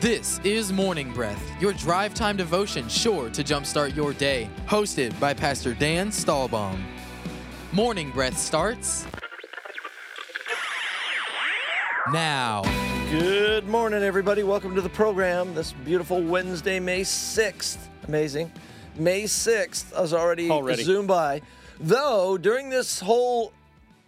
This is Morning Breath, your drive time devotion sure to jumpstart your day. Hosted by Pastor Dan Stahlbaum. Morning Breath starts now. Good morning, everybody. Welcome to the program this beautiful Wednesday, May 6th. Amazing. May 6th has already, Already. zoomed by. Though, during this whole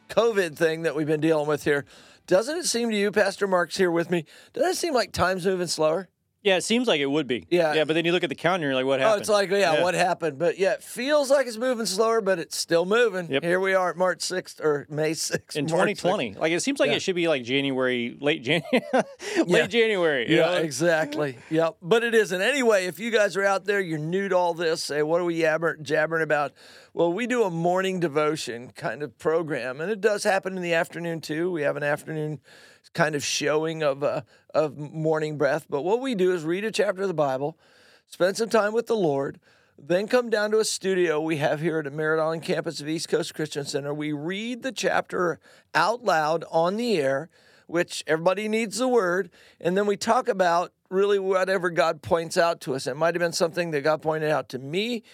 COVID thing that we've been dealing with here, doesn't it seem to you, Pastor Mark's here with me, doesn't it seem like time's moving slower? Yeah, it seems like it would be. Yeah. Yeah, but then you look at the calendar and you're like, what happened? Oh, it's like, yeah, Yeah. what happened? But yeah, it feels like it's moving slower, but it's still moving. Yep. Here we are at March 6th or May 6th. in March 2020. Like it seems like Yeah. it should be like January, late Jan, late Yeah. January. you Yeah, know? exactly. Yep. But it isn't. Anyway, if you guys are out there, you're new to all this, say, what are we jabbering about? Well, we do a morning devotion kind of program, and it does happen in the afternoon too. We have an afternoon kind of showing of uh, of morning breath. But what we do is read a chapter of the Bible, spend some time with the Lord, then come down to a studio we have here at the Merritt Island campus of East Coast Christian Center. We read the chapter out loud on the air, which everybody needs the word, and then we talk about really whatever God points out to us. It might have been something that God pointed out to me.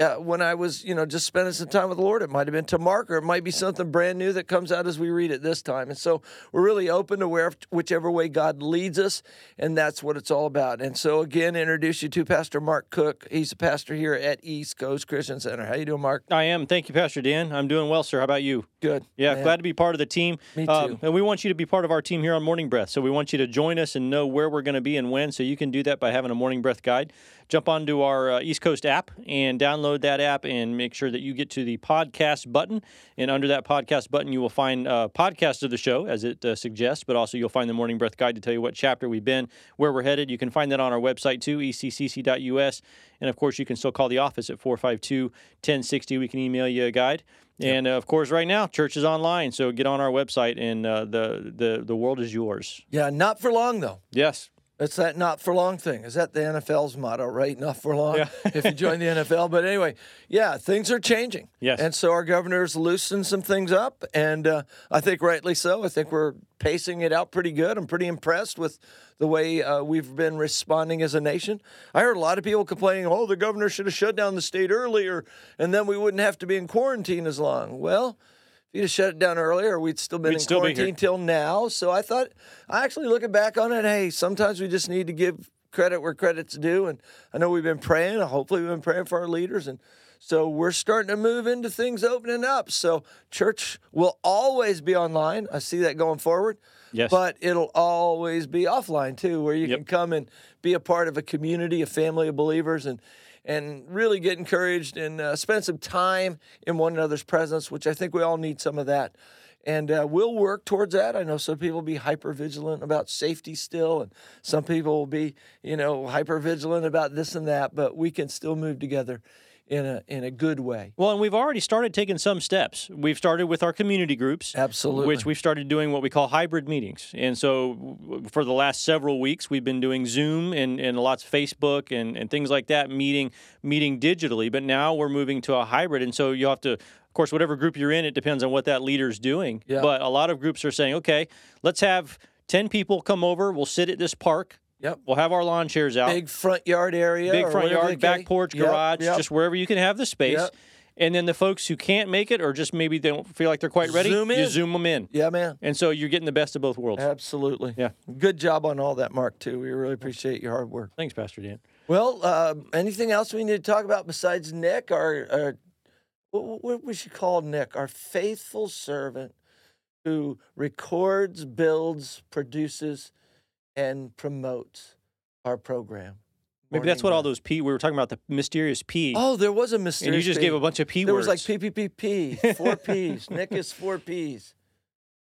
Uh, when I was, you know, just spending some time with the Lord, it might have been to Mark, or it might be something brand new that comes out as we read it this time. And so we're really open to where, whichever way God leads us, and that's what it's all about. And so again, introduce you to Pastor Mark Cook. He's a pastor here at East Coast Christian Center. How you doing, Mark? I am. Thank you, Pastor Dan. I'm doing well, sir. How about you? Good. Yeah, Man. glad to be part of the team. Me Um, too. and we want you to be part of our team here on Morning Breath. So we want you to join us and know where we're going to be and when. So you can do that by having a Morning Breath guide. Jump onto our uh, East Coast app and download that app and make sure that you get to the podcast button. And under that podcast button, you will find uh, podcast of the show as it uh, suggests, but also you'll find the Morning Breath guide to tell you what chapter we've been, where we're headed. You can find that on our website too, eccc.us. And of course, you can still call the office at 452 1060. We can email you a guide. And uh, of course, right now, church is online, so get on our website, and uh, the the the world is yours. Yeah, not for long though. Yes, It's that not for long thing. Is that the NFL's motto, right? Not for long. Yeah. if you join the NFL. But anyway, yeah, things are changing. Yes. And so our governor's loosened some things up, and uh, I think rightly so. I think we're pacing it out pretty good. I'm pretty impressed with the way uh, we've been responding as a nation. I heard a lot of people complaining, oh, the governor should have shut down the state earlier, and then we wouldn't have to be in quarantine as long. Well, if you'd have shut it down earlier, we'd still been We'd in still be quarantine till now. So I thought, I actually looking back on it, hey, sometimes we just need to give credit where credit's due. And I know we've been praying. Hopefully, we've been praying for our leaders. And so we're starting to move into things opening up. So church will always be online. I see that going forward. Yes. But it'll always be offline too, where you Yep. can come and be a part of a community, a family of believers, and and really get encouraged and uh, spend some time in one another's presence, which I think we all need some of that. And uh, we'll work towards that. I know some people will be hyper vigilant about safety still, and some people will be, you know, hyper vigilant about this and that. But we can still move together in a in a good way. Well, and we've already started taking some steps. We've started with our community groups, Absolutely. which we've started doing what we call hybrid meetings. And so, for the last several weeks, we've been doing Zoom and, and lots of Facebook and, and things like that, meeting meeting digitally. But now we're moving to a hybrid, and so you have to. Of course, whatever group you're in, it depends on what that leader's doing. Yeah. But a lot of groups are saying, okay, let's have 10 people come over. We'll sit at this park. Yep. We'll have our lawn chairs out. Big front yard area. big front yard, back porch, Yep, garage, yep. just wherever you can have the space. Yep. And then the folks who can't make it, or just maybe they don't feel like they're quite ready, Zoom you zoom them in. yeah, man. And so you're getting the best of both worlds. Absolutely. Yeah. Good job on all that, Mark. Too. We really appreciate your hard work. Thanks, Pastor Dan. Well, uh, anything else we need to talk about besides Nick? Our, our what, what we should call Nick, our faithful servant who records, builds, produces, and promotes our program. Maybe that's what all those P. We were talking about the mysterious P. Oh, there was a mysterious. and you just P. gave a bunch of P There words. was like PPPP, four P's. Nick is four P's.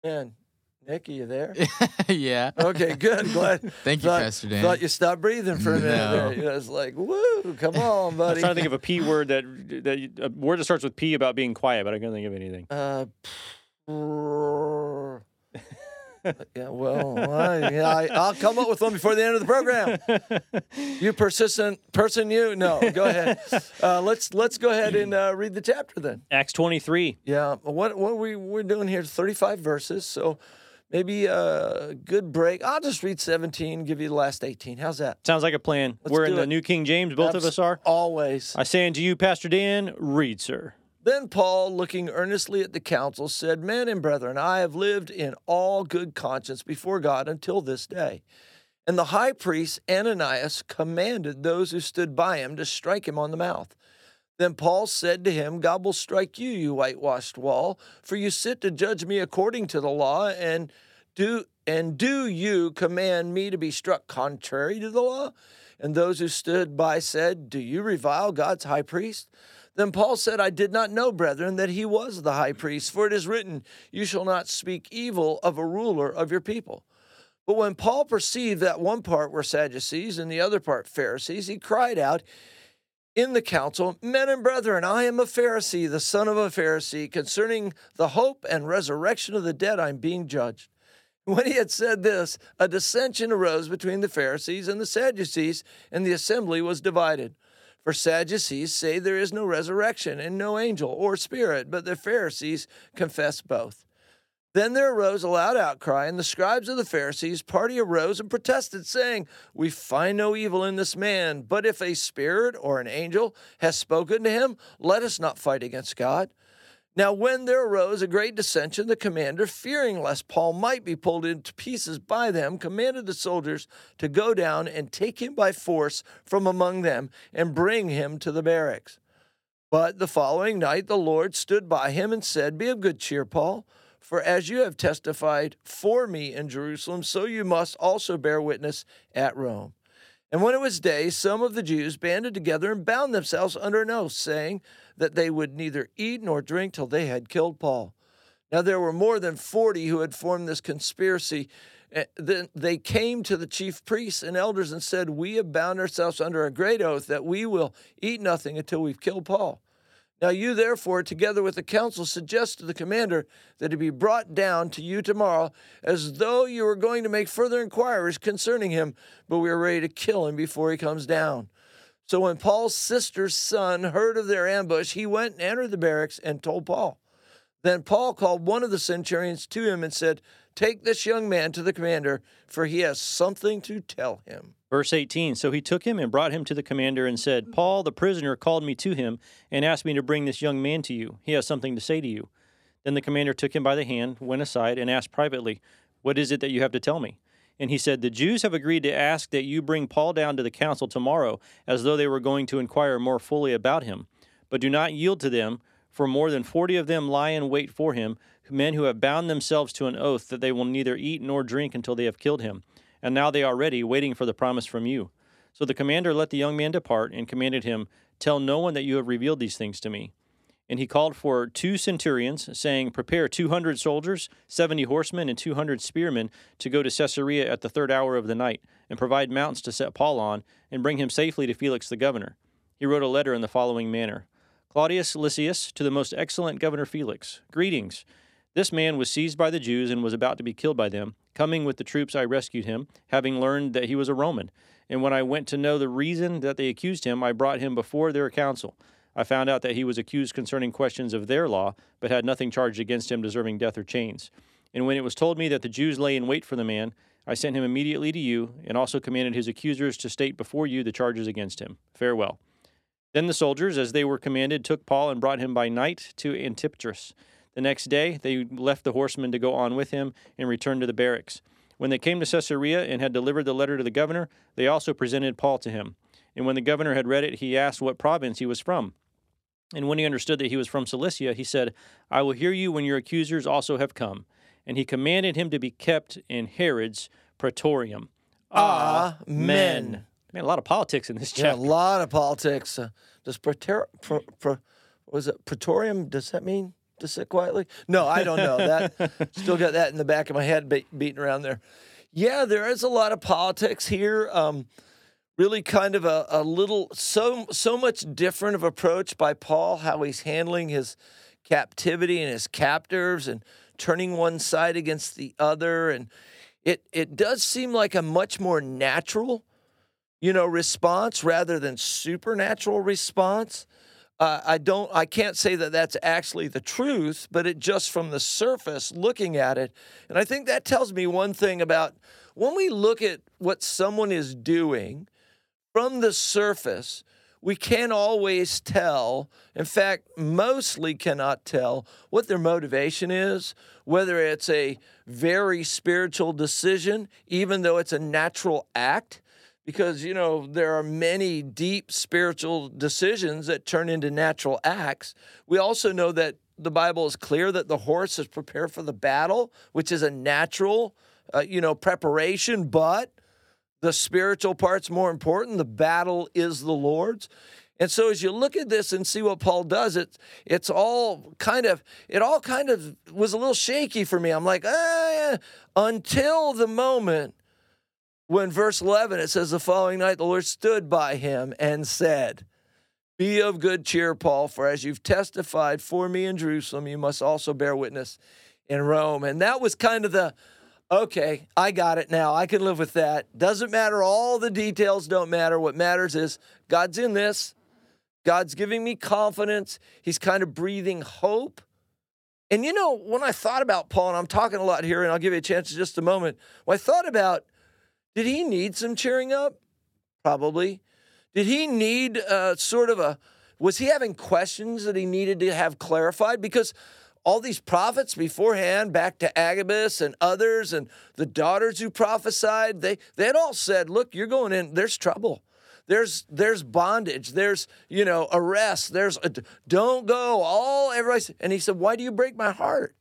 Man, Nick, are you there? yeah. Okay, good. Glad. Thank you, thought, Pastor Dan. Thought you stopped breathing for a minute. No. there. You know, it's like, woo, come on, buddy. I was buddy. trying to think of a P word that that you- a word that starts with P about being quiet, but I couldn't think of anything. Uh, yeah, well, I, yeah, I, I'll come up with one before the end of the program. You persistent person, you no. Go ahead. Uh, let's let's go ahead and uh, read the chapter then. Acts 23. Yeah, what what we we're doing here? Thirty five verses. So maybe a good break. I'll just read 17, give you the last 18. How's that? Sounds like a plan. Let's We're in do the. New King James, both of us are. Always. I say unto you, Pastor Dan, read, sir. Then Paul, looking earnestly at the council, said, Men and brethren, I have lived in all good conscience before God until this day. And the high priest Ananias commanded those who stood by him to strike him on the mouth. Then Paul said to him, God will strike you, you whitewashed wall, for you sit to judge me according to the law, and do and do you command me to be struck contrary to the law? And those who stood by said, Do you revile God's high priest? Then Paul said, I did not know, brethren, that he was the high priest, for it is written, You shall not speak evil of a ruler of your people. But when Paul perceived that one part were Sadducees and the other part Pharisees, he cried out in the council, Men and brethren, I am a Pharisee, the son of a Pharisee. Concerning the hope and resurrection of the dead, I'm being judged. When he had said this, a dissension arose between the Pharisees and the Sadducees, and the assembly was divided. For Sadducees say there is no resurrection and no angel or spirit, but the Pharisees confess both. Then there arose a loud outcry, and the scribes of the Pharisees' party arose and protested, saying, We find no evil in this man, but if a spirit or an angel has spoken to him, let us not fight against God. Now, when there arose a great dissension, the commander, fearing lest Paul might be pulled into pieces by them, commanded the soldiers to go down and take him by force from among them and bring him to the barracks. But the following night the Lord stood by him and said, Be of good cheer, Paul, for as you have testified for me in Jerusalem, so you must also bear witness at Rome. And when it was day, some of the Jews banded together and bound themselves under an oath, saying that they would neither eat nor drink till they had killed Paul. Now there were more than forty who had formed this conspiracy. Eh, Then they came to the chief priests and elders and said, We have bound ourselves under a great oath that we will eat nothing until we've killed Paul. Now you therefore, together with the council, suggest to the commander that he be brought down to you tomorrow, as though you were going to make further inquiries concerning him, but we are ready to kill him before he comes down. So when Paul's sister's son heard of their ambush, he went and entered the barracks and told Paul. Then Paul called one of the centurions to him and said, Take this young man to the commander, for he has something to tell him. Verse 18 So he took him and brought him to the commander and said, Paul, the prisoner, called me to him and asked me to bring this young man to you. He has something to say to you. Then the commander took him by the hand, went aside, and asked privately, What is it that you have to tell me? And he said, The Jews have agreed to ask that you bring Paul down to the council tomorrow, as though they were going to inquire more fully about him. But do not yield to them, for more than forty of them lie in wait for him, men who have bound themselves to an oath that they will neither eat nor drink until they have killed him. And now they are ready, waiting for the promise from you. So the commander let the young man depart, and commanded him, Tell no one that you have revealed these things to me. And he called for two centurions, saying, Prepare two hundred soldiers, seventy horsemen, and two hundred spearmen to go to Caesarea at the third hour of the night, and provide mounts to set Paul on, and bring him safely to Felix the governor. He wrote a letter in the following manner Claudius Lysias to the most excellent governor Felix, Greetings. This man was seized by the Jews and was about to be killed by them. Coming with the troops, I rescued him, having learned that he was a Roman. And when I went to know the reason that they accused him, I brought him before their council. I found out that he was accused concerning questions of their law, but had nothing charged against him deserving death or chains. And when it was told me that the Jews lay in wait for the man, I sent him immediately to you, and also commanded his accusers to state before you the charges against him. Farewell. Then the soldiers, as they were commanded, took Paul and brought him by night to Antipatris. The next day they left the horsemen to go on with him and returned to the barracks. When they came to Caesarea and had delivered the letter to the governor, they also presented Paul to him. And when the governor had read it, he asked what province he was from. And when he understood that he was from Cilicia, he said, I will hear you when your accusers also have come. And he commanded him to be kept in Herod's praetorium. Amen. Man, a lot of politics in this Yeah, a lot of politics. Uh, does praetor, pro, pro, was it praetorium? Does that mean to sit quietly? No, I don't know. That still got that in the back of my head, be, beating around there. Yeah, there is a lot of politics here. Um, really, kind of a, a little so so much different of approach by Paul, how he's handling his captivity and his captors, and turning one side against the other, and it it does seem like a much more natural you know, response rather than supernatural response. Uh, I don't. I can't say that that's actually the truth, but it just from the surface looking at it, and I think that tells me one thing about when we look at what someone is doing from the surface. We can't always tell. In fact, mostly cannot tell what their motivation is, whether it's a very spiritual decision, even though it's a natural act because you know there are many deep spiritual decisions that turn into natural acts. We also know that the bible is clear that the horse is prepared for the battle which is a natural uh, you know preparation but the spiritual part's more important. The battle is the lord's. And so as you look at this and see what paul does it, it's all kind of it all kind of was a little shaky for me. I'm like ah, until the moment when verse 11 it says the following night the lord stood by him and said be of good cheer paul for as you've testified for me in jerusalem you must also bear witness in rome and that was kind of the okay i got it now. I can live with that. Doesn't matter. All the details don't matter. What matters is god's in this. God's giving me confidence. He's kind of breathing hope. And you know when i thought about paul and i'm talking a lot here and i'll give you a chance in just a moment when i thought about did he need some cheering up? Probably. Did he need uh, sort of a, was he having questions that he needed to have clarified? Because all these prophets beforehand, back to Agabus and others, and the daughters who prophesied, they, they had all said, look, you're going in, there's trouble. There's there's bondage. There's you know arrest. There's a, don't go. All everybody. And he said, "Why do you break my heart?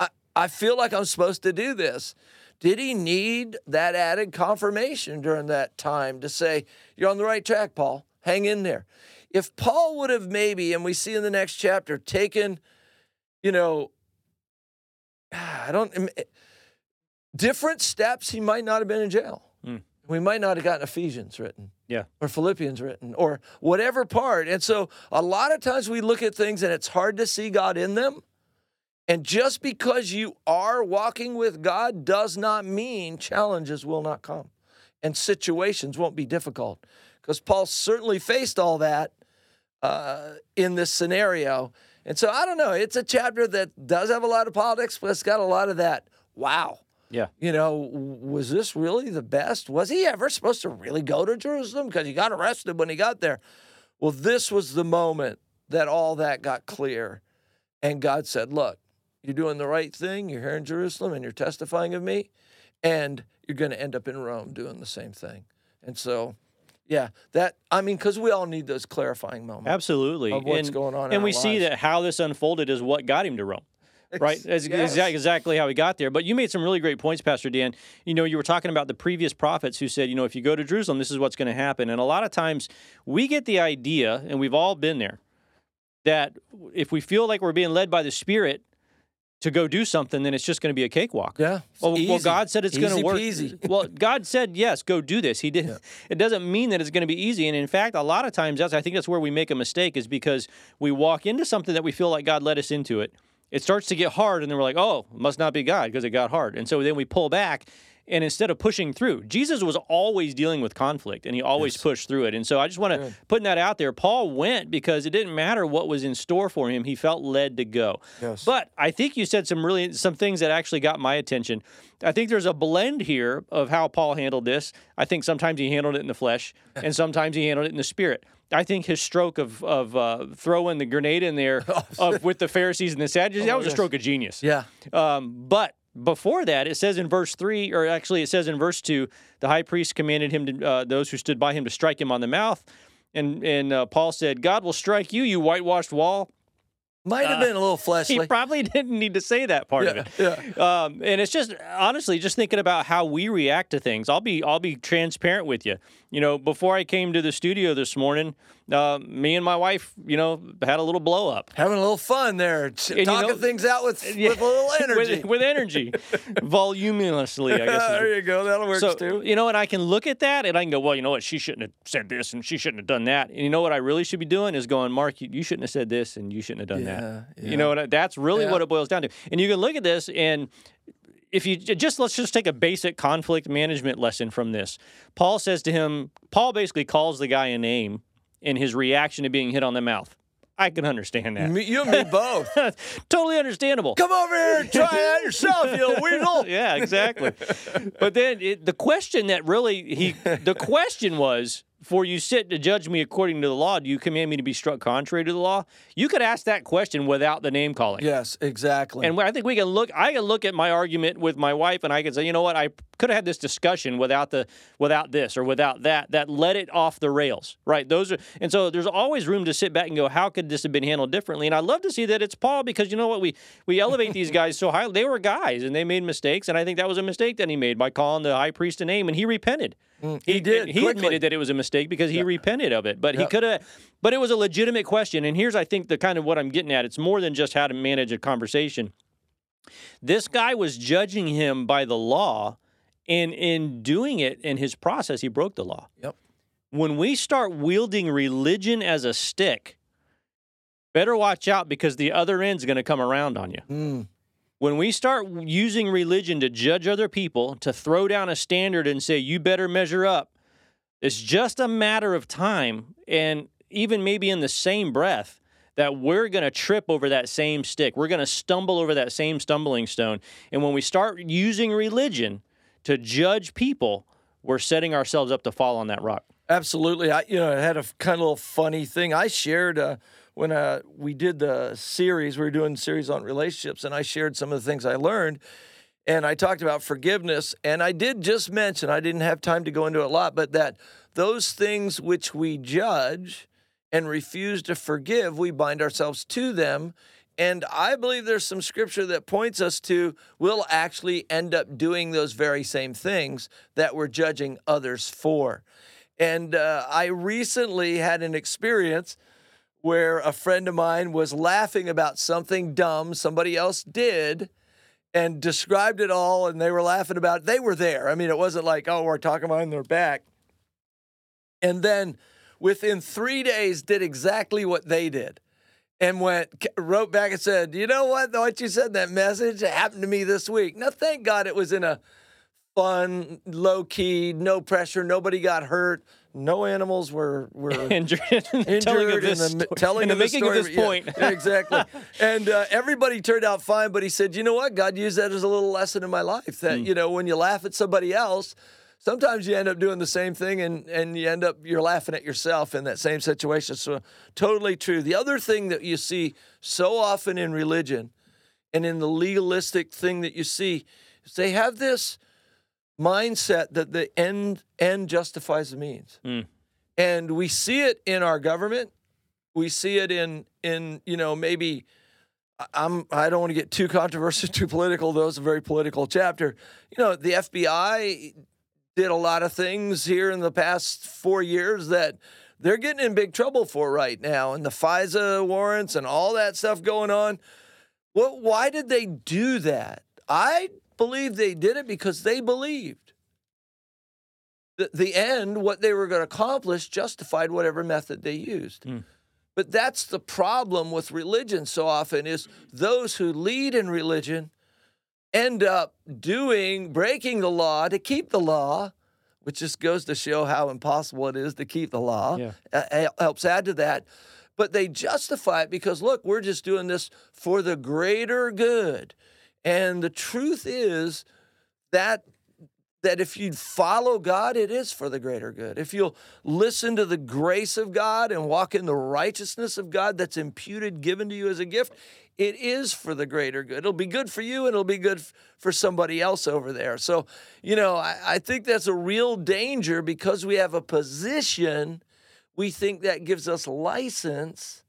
I I feel like I'm supposed to do this." Did he need that added confirmation during that time to say, You're on the right track, Paul? Hang in there. If Paul would have maybe, and we see in the next chapter, taken, you know, I don't, different steps, he might not have been in jail. Mm. We might not have gotten Ephesians written. Yeah. Or Philippians written or whatever part. And so a lot of times we look at things and it's hard to see God in them. And just because you are walking with God does not mean challenges will not come and situations won't be difficult. Because Paul certainly faced all that uh, in this scenario. And so I don't know. It's a chapter that does have a lot of politics, but it's got a lot of that. Wow. Yeah. You know, was this really the best? Was he ever supposed to really go to Jerusalem? Because he got arrested when he got there. Well, this was the moment that all that got clear. And God said, Look, you're doing the right thing. You're here in Jerusalem and you're testifying of me. And you're going to end up in Rome doing the same thing. And so, yeah, that, I mean, because we all need those clarifying moments. Absolutely. Of what's and, going on. And we lives. see that how this unfolded is what got him to Rome right? That's yes. exactly how he got there. But you made some really great points, Pastor Dan. You know, you were talking about the previous prophets who said, you know, if you go to Jerusalem, this is what's going to happen. And a lot of times we get the idea, and we've all been there, that if we feel like we're being led by the Spirit, to go do something, then it's just going to be a cakewalk. Yeah. Well, well, God said it's going to work. Peasy. well, God said yes, go do this. He did. Yeah. It doesn't mean that it's going to be easy. And in fact, a lot of times, that's I think that's where we make a mistake is because we walk into something that we feel like God led us into it. It starts to get hard, and then we're like, oh, must not be God because it got hard. And so then we pull back and instead of pushing through, Jesus was always dealing with conflict and he always yes. pushed through it. And so I just want to put that out there. Paul went because it didn't matter what was in store for him. He felt led to go. Yes. But I think you said some really some things that actually got my attention. I think there's a blend here of how Paul handled this. I think sometimes he handled it in the flesh and sometimes he handled it in the spirit. I think his stroke of of uh, throwing the grenade in there of, with the Pharisees and the Sadducees, oh, that was yes. a stroke of genius. Yeah. Um, but before that, it says in verse 3, or actually it says in verse 2, the high priest commanded him to, uh, those who stood by him to strike him on the mouth. And, and uh, Paul said, God will strike you, you whitewashed wall. Might have uh, been a little fleshly. He probably didn't need to say that part yeah, of it. Yeah. Um, and it's just honestly just thinking about how we react to things. I'll be I'll be transparent with you. You know, before I came to the studio this morning, uh, me and my wife, you know, had a little blow up. Having a little fun there, and talking you know, things out with, yeah, with a little energy. with, with energy, voluminously, I guess. there you go. That'll work so, too. You know, and I can look at that and I can go, well, you know what? She shouldn't have said this and she shouldn't have done that. And you know what I really should be doing is going, Mark, you, you shouldn't have said this and you shouldn't have done yeah, that. Yeah. You know what? That's really what it boils down to. And you can look at this and if you just let's just take a basic conflict management lesson from this. Paul says to him, Paul basically calls the guy a name in his reaction to being hit on the mouth. I can understand that. Me, you and me both. totally understandable. Come over here and try it out yourself, you weasel. yeah, exactly. but then it, the question that really he the question was for you sit to judge me according to the law, do you command me to be struck contrary to the law? You could ask that question without the name calling. Yes, exactly. And I think we can look. I can look at my argument with my wife, and I can say, you know what, I could have had this discussion without the without this or without that. That led it off the rails, right? Those are, and so there's always room to sit back and go, how could this have been handled differently? And I love to see that it's Paul because you know what, we we elevate these guys so high. They were guys, and they made mistakes, and I think that was a mistake that he made by calling the high priest a name, and he repented. He did. He quickly. admitted that it was a mistake because he repented of it. But he could have. But it was a legitimate question. And here's, I think, the kind of what I'm getting at. It's more than just how to manage a conversation. This guy was judging him by the law, and in doing it in his process, he broke the law. Yep. When we start wielding religion as a stick, better watch out because the other end's going to come around on you Mm. When we start using religion to judge other people, to throw down a standard and say, you better measure up, it's just a matter of time. And even maybe in the same breath, that we're going to trip over that same stick. We're going to stumble over that same stumbling stone. And when we start using religion to judge people, we're setting ourselves up to fall on that rock. Absolutely. I you know, I had a kind of little funny thing. I shared uh, when uh, we did the series, we were doing series on relationships, and I shared some of the things I learned. And I talked about forgiveness, and I did just mention, I didn't have time to go into a lot, but that those things which we judge and refuse to forgive, we bind ourselves to them. And I believe there's some scripture that points us to we'll actually end up doing those very same things that we're judging others for. And uh, I recently had an experience where a friend of mine was laughing about something dumb somebody else did and described it all, and they were laughing about it. They were there. I mean, it wasn't like, oh, we're talking behind their back. And then within three days, did exactly what they did and went wrote back and said, "You know what? What you said in that message happened to me this week." Now, thank God it was in a fun, low key, no pressure. Nobody got hurt. No animals were were Injured, telling of this in the sto- telling in the making story. of this Yeah, point. yeah, exactly. and uh, everybody turned out fine, but he said, "You know what? God used that as a little lesson in my life. That Hmm. you know, when you laugh at somebody else." Sometimes you end up doing the same thing and, and you end up you're laughing at yourself in that same situation. So totally true. The other thing that you see so often in religion and in the legalistic thing that you see is they have this mindset that the end end justifies the means. Mm. And we see it in our government. We see it in in you know maybe I'm I don't want to get too controversial, too political. Though it's a very political chapter. You know, the FBI did a lot of things here in the past four years that they're getting in big trouble for right now, and the FISA warrants and all that stuff going on. Well, why did they do that? I believe they did it because they believed the, the end, what they were going to accomplish, justified whatever method they used. Mm. But that's the problem with religion so often is those who lead in religion end up doing breaking the law to keep the law, which just goes to show how impossible it is to keep the law. Yeah. Uh, helps add to that. But they justify it because look, we're just doing this for the greater good. And the truth is that that if you follow God, it is for the greater good. If you'll listen to the grace of God and walk in the righteousness of God that's imputed, given to you as a gift, it is for the greater good. It'll be good for you and it'll be good for somebody else over there. So, you know, I, I think that's a real danger because we have a position, we think that gives us license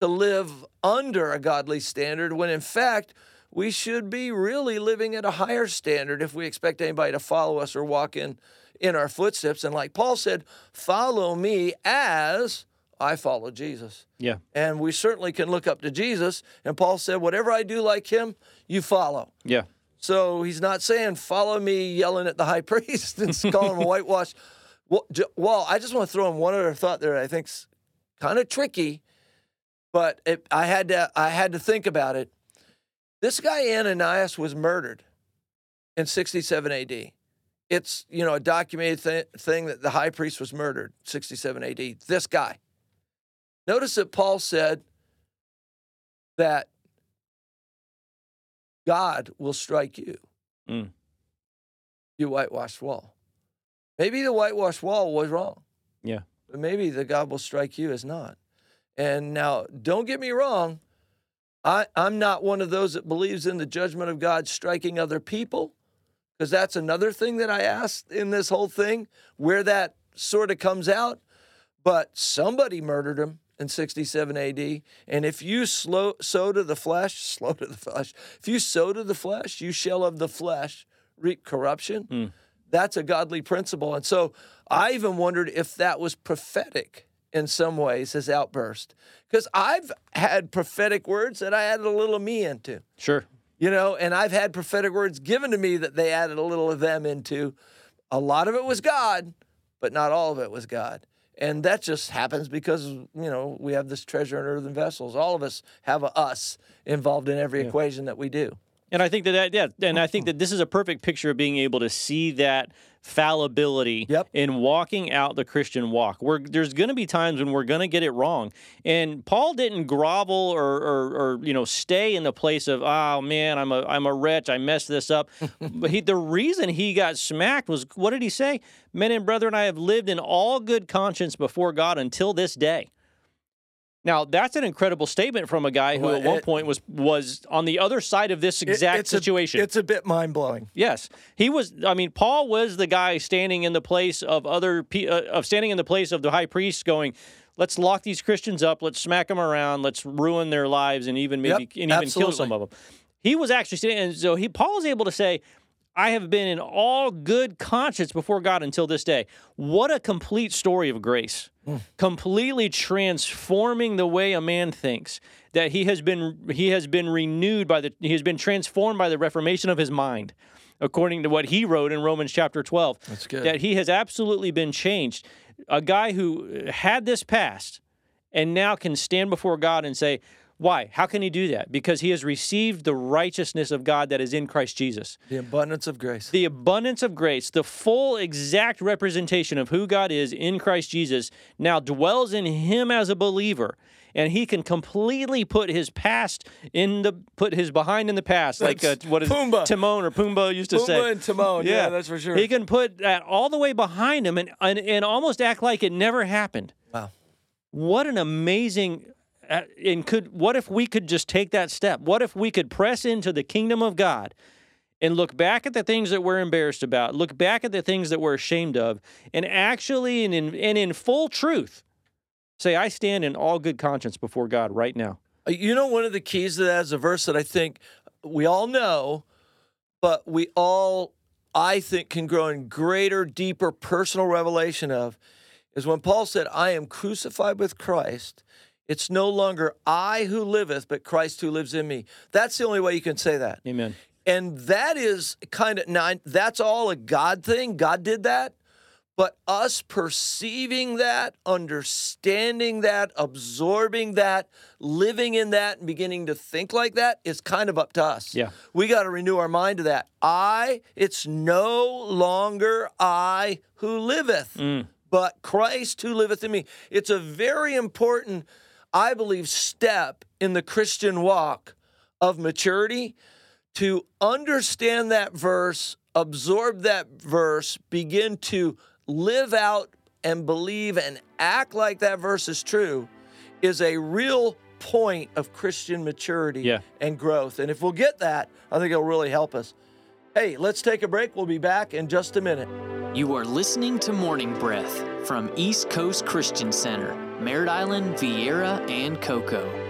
to live under a godly standard when in fact, we should be really living at a higher standard if we expect anybody to follow us or walk in in our footsteps. And like Paul said, follow me as I follow Jesus. Yeah. And we certainly can look up to Jesus. And Paul said, whatever I do like him, you follow. Yeah. So he's not saying follow me yelling at the high priest and calling him a whitewash. Well, I just want to throw in one other thought there. that I think's kind of tricky, but it, I had to I had to think about it. This guy Ananias was murdered in 67 AD. It's you know a documented th- thing that the high priest was murdered 67 AD. This guy. Notice that Paul said that God will strike you. Mm. You whitewashed wall. Maybe the whitewashed wall was wrong. Yeah. But maybe the God will strike you is not. And now, don't get me wrong. I, I'm not one of those that believes in the judgment of God striking other people, because that's another thing that I asked in this whole thing, where that sort of comes out. But somebody murdered him in 67 AD. And if you slow, sow to the flesh, slow to the flesh, if you sow to the flesh, you shall of the flesh reap corruption. Mm. That's a godly principle. And so I even wondered if that was prophetic in some ways, his outburst. Because I've had prophetic words that I added a little of me into, Sure. you know, and I've had prophetic words given to me that they added a little of them into. A lot of it was God, but not all of it was God. And that just happens because, you know, we have this treasure in earthen vessels. All of us have a us involved in every equation that we do. And I think that, that yeah, and I think that this is a perfect picture of being able to see that fallibility Yep. in walking out the Christian walk. Where there's going to be times when we're going to get it wrong, and Paul didn't grovel or, or, or you know stay in the place of oh man, I'm a I'm a wretch, I messed this up. but he, the reason he got smacked was what did he say? Men and brethren, I have lived in all good conscience before God until this day. Now that's an incredible statement from a guy who Well, at one it- point was was on the other side of this exact it's situation. A, it's a bit mind blowing. Yes, he was. I mean, Paul was the guy standing in the place of other uh, of standing in the place of the high priest, going, "Let's lock these Christians up. Let's smack them around. Let's ruin their lives, and even maybe Yep, and even kill some of them." He was actually standing, and so he Paul is able to say, "I have been in all good conscience before God until this day." What a complete story of grace, hmm. completely transforming the way a man thinks. That he has been he has been renewed by the he has been transformed by the reformation of his mind according to what he wrote in Romans chapter 12. That's good. That he has absolutely been changed. A guy who had this past and now can stand before God and say, why? How can he do that? Because he has received the righteousness of God that is in Christ Jesus. The abundance of grace. The abundance of grace, the full exact representation of who God is in Christ Jesus, now dwells in him as a believer. And he can completely put his past in the put his behind in the past, like uh, what is Pumbaa. Timon or Pumbaa used to say. Pumbaa and Timon. Yeah, that's for sure. He can put that all the way behind him and, and and almost act like it never happened. Wow. What an amazing and could what if we could just take that step? What if we could press into the kingdom of God and look back at the things that we're embarrassed about, look back at the things that we're ashamed of, and actually and in and in full truth say, I stand in all good conscience before God right now. Uh, You know, one of the keys to that is a verse that I think we all know, but we all, I think, can grow in greater, deeper personal revelation of is when Paul said, I am crucified with Christ. It's no longer I who liveth, but Christ who lives in me. That's the only way you can say that. Amen. And that is kind of now that's all a God thing. God did that. But us perceiving that, understanding that, absorbing that, living in that, and beginning to think like that is kind of up to us. Yeah. We got to renew our mind to that. I, it's no longer I who liveth, mm. but Christ who liveth in me. It's a very important, I believe, step in the Christian walk of maturity to understand that verse, absorb that verse, begin to live out and believe and act like that verse is true is a real point of Christian maturity Yeah. and growth. And if we'll get that, I think it'll really help us. Hey, let's take a break. We'll be back in just a minute. You are listening to Morning Breath from East Coast Christian Center, Merritt Island, Viera, and Cocoa.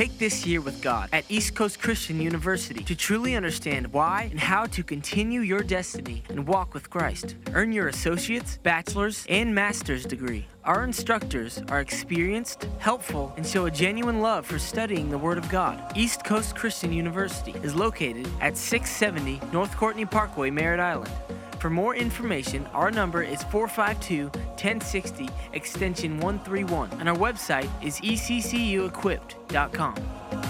Take this year with God at East Coast Christian University to truly understand why and how to continue your destiny and walk with Christ. Earn your associate's, bachelor's, and master's degree. Our instructors are experienced, helpful, and show a genuine love for studying the Word of God. East Coast Christian University is located at 670 North Courtenay Parkway, Merritt Island. For more information, our number is 452 1060 extension 131, and our website is eccuequipped.com.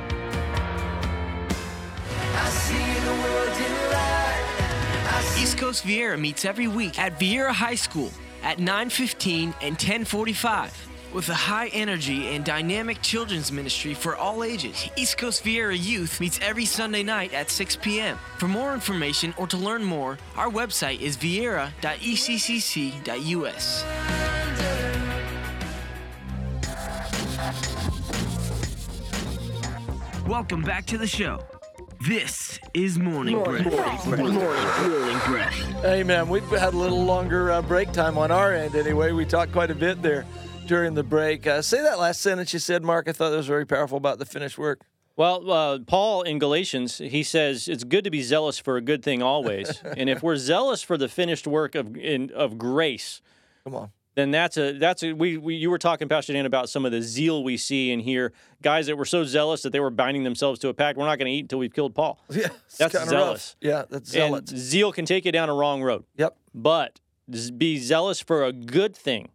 East Coast Viera meets every week at Viera High School at 9:15 and 10:45 with a high energy and dynamic children's ministry for all ages. East Coast Viera Youth meets every Sunday night at 6 p.m. For more information or to learn more, our website is viera.eccc.us. Welcome back to the show. This is Morning Breath. Morning Breath. Hey, man, we've had a little longer uh, break time on our end anyway. We talked quite a bit there during the break. Uh, say that last sentence you said, Mark. I thought that was very powerful about the finished work. Well, uh, Paul in Galatians, he says it's good to be zealous for a good thing always. and if we're zealous for the finished work of in, of grace, Come on. Then that's a that's a we, we you were talking Pastor Dan about some of the zeal we see and hear guys that were so zealous that they were binding themselves to a pact. We're not going to eat until we've killed Paul. Yeah, That's zealous. Rough. Yeah, that's And zealous. zeal can take you down a wrong road. Yep. But be zealous for a good thing.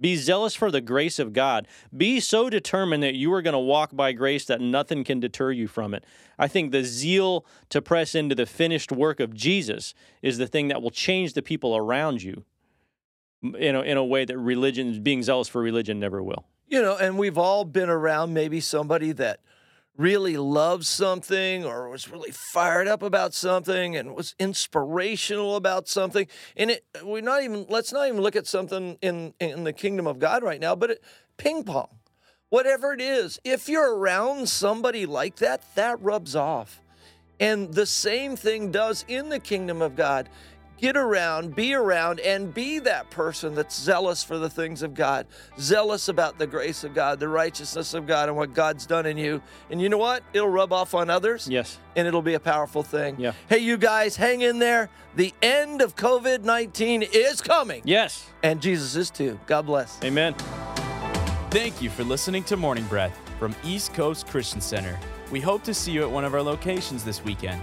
Be zealous for the grace of God. Be so determined that you are going to walk by grace that nothing can deter you from it. I think the zeal to press into the finished work of Jesus is the thing that will change the people around you in a, in a way that religion, being zealous for religion, never will. You know, and we've all been around maybe somebody that really loves something or was really fired up about something and was inspirational about something. And it we're not even let's not even look at something in in the kingdom of God right now, but it, ping pong. Whatever it is, if you're around somebody like that, that rubs off. And the same thing does in the kingdom of God. Get around, be around, and be that person that's zealous for the things of God, zealous about the grace of God, the righteousness of God, and what God's done in you. And you know what? It'll rub off on others. Yes. And it'll be a powerful thing. Yeah. Hey, you guys, hang in there. The end of COVID 19 is coming. Yes. And Jesus is too. God bless. Amen. Thank you for listening to Morning Breath from East Coast Christian Center. We hope to see you at one of our locations this weekend.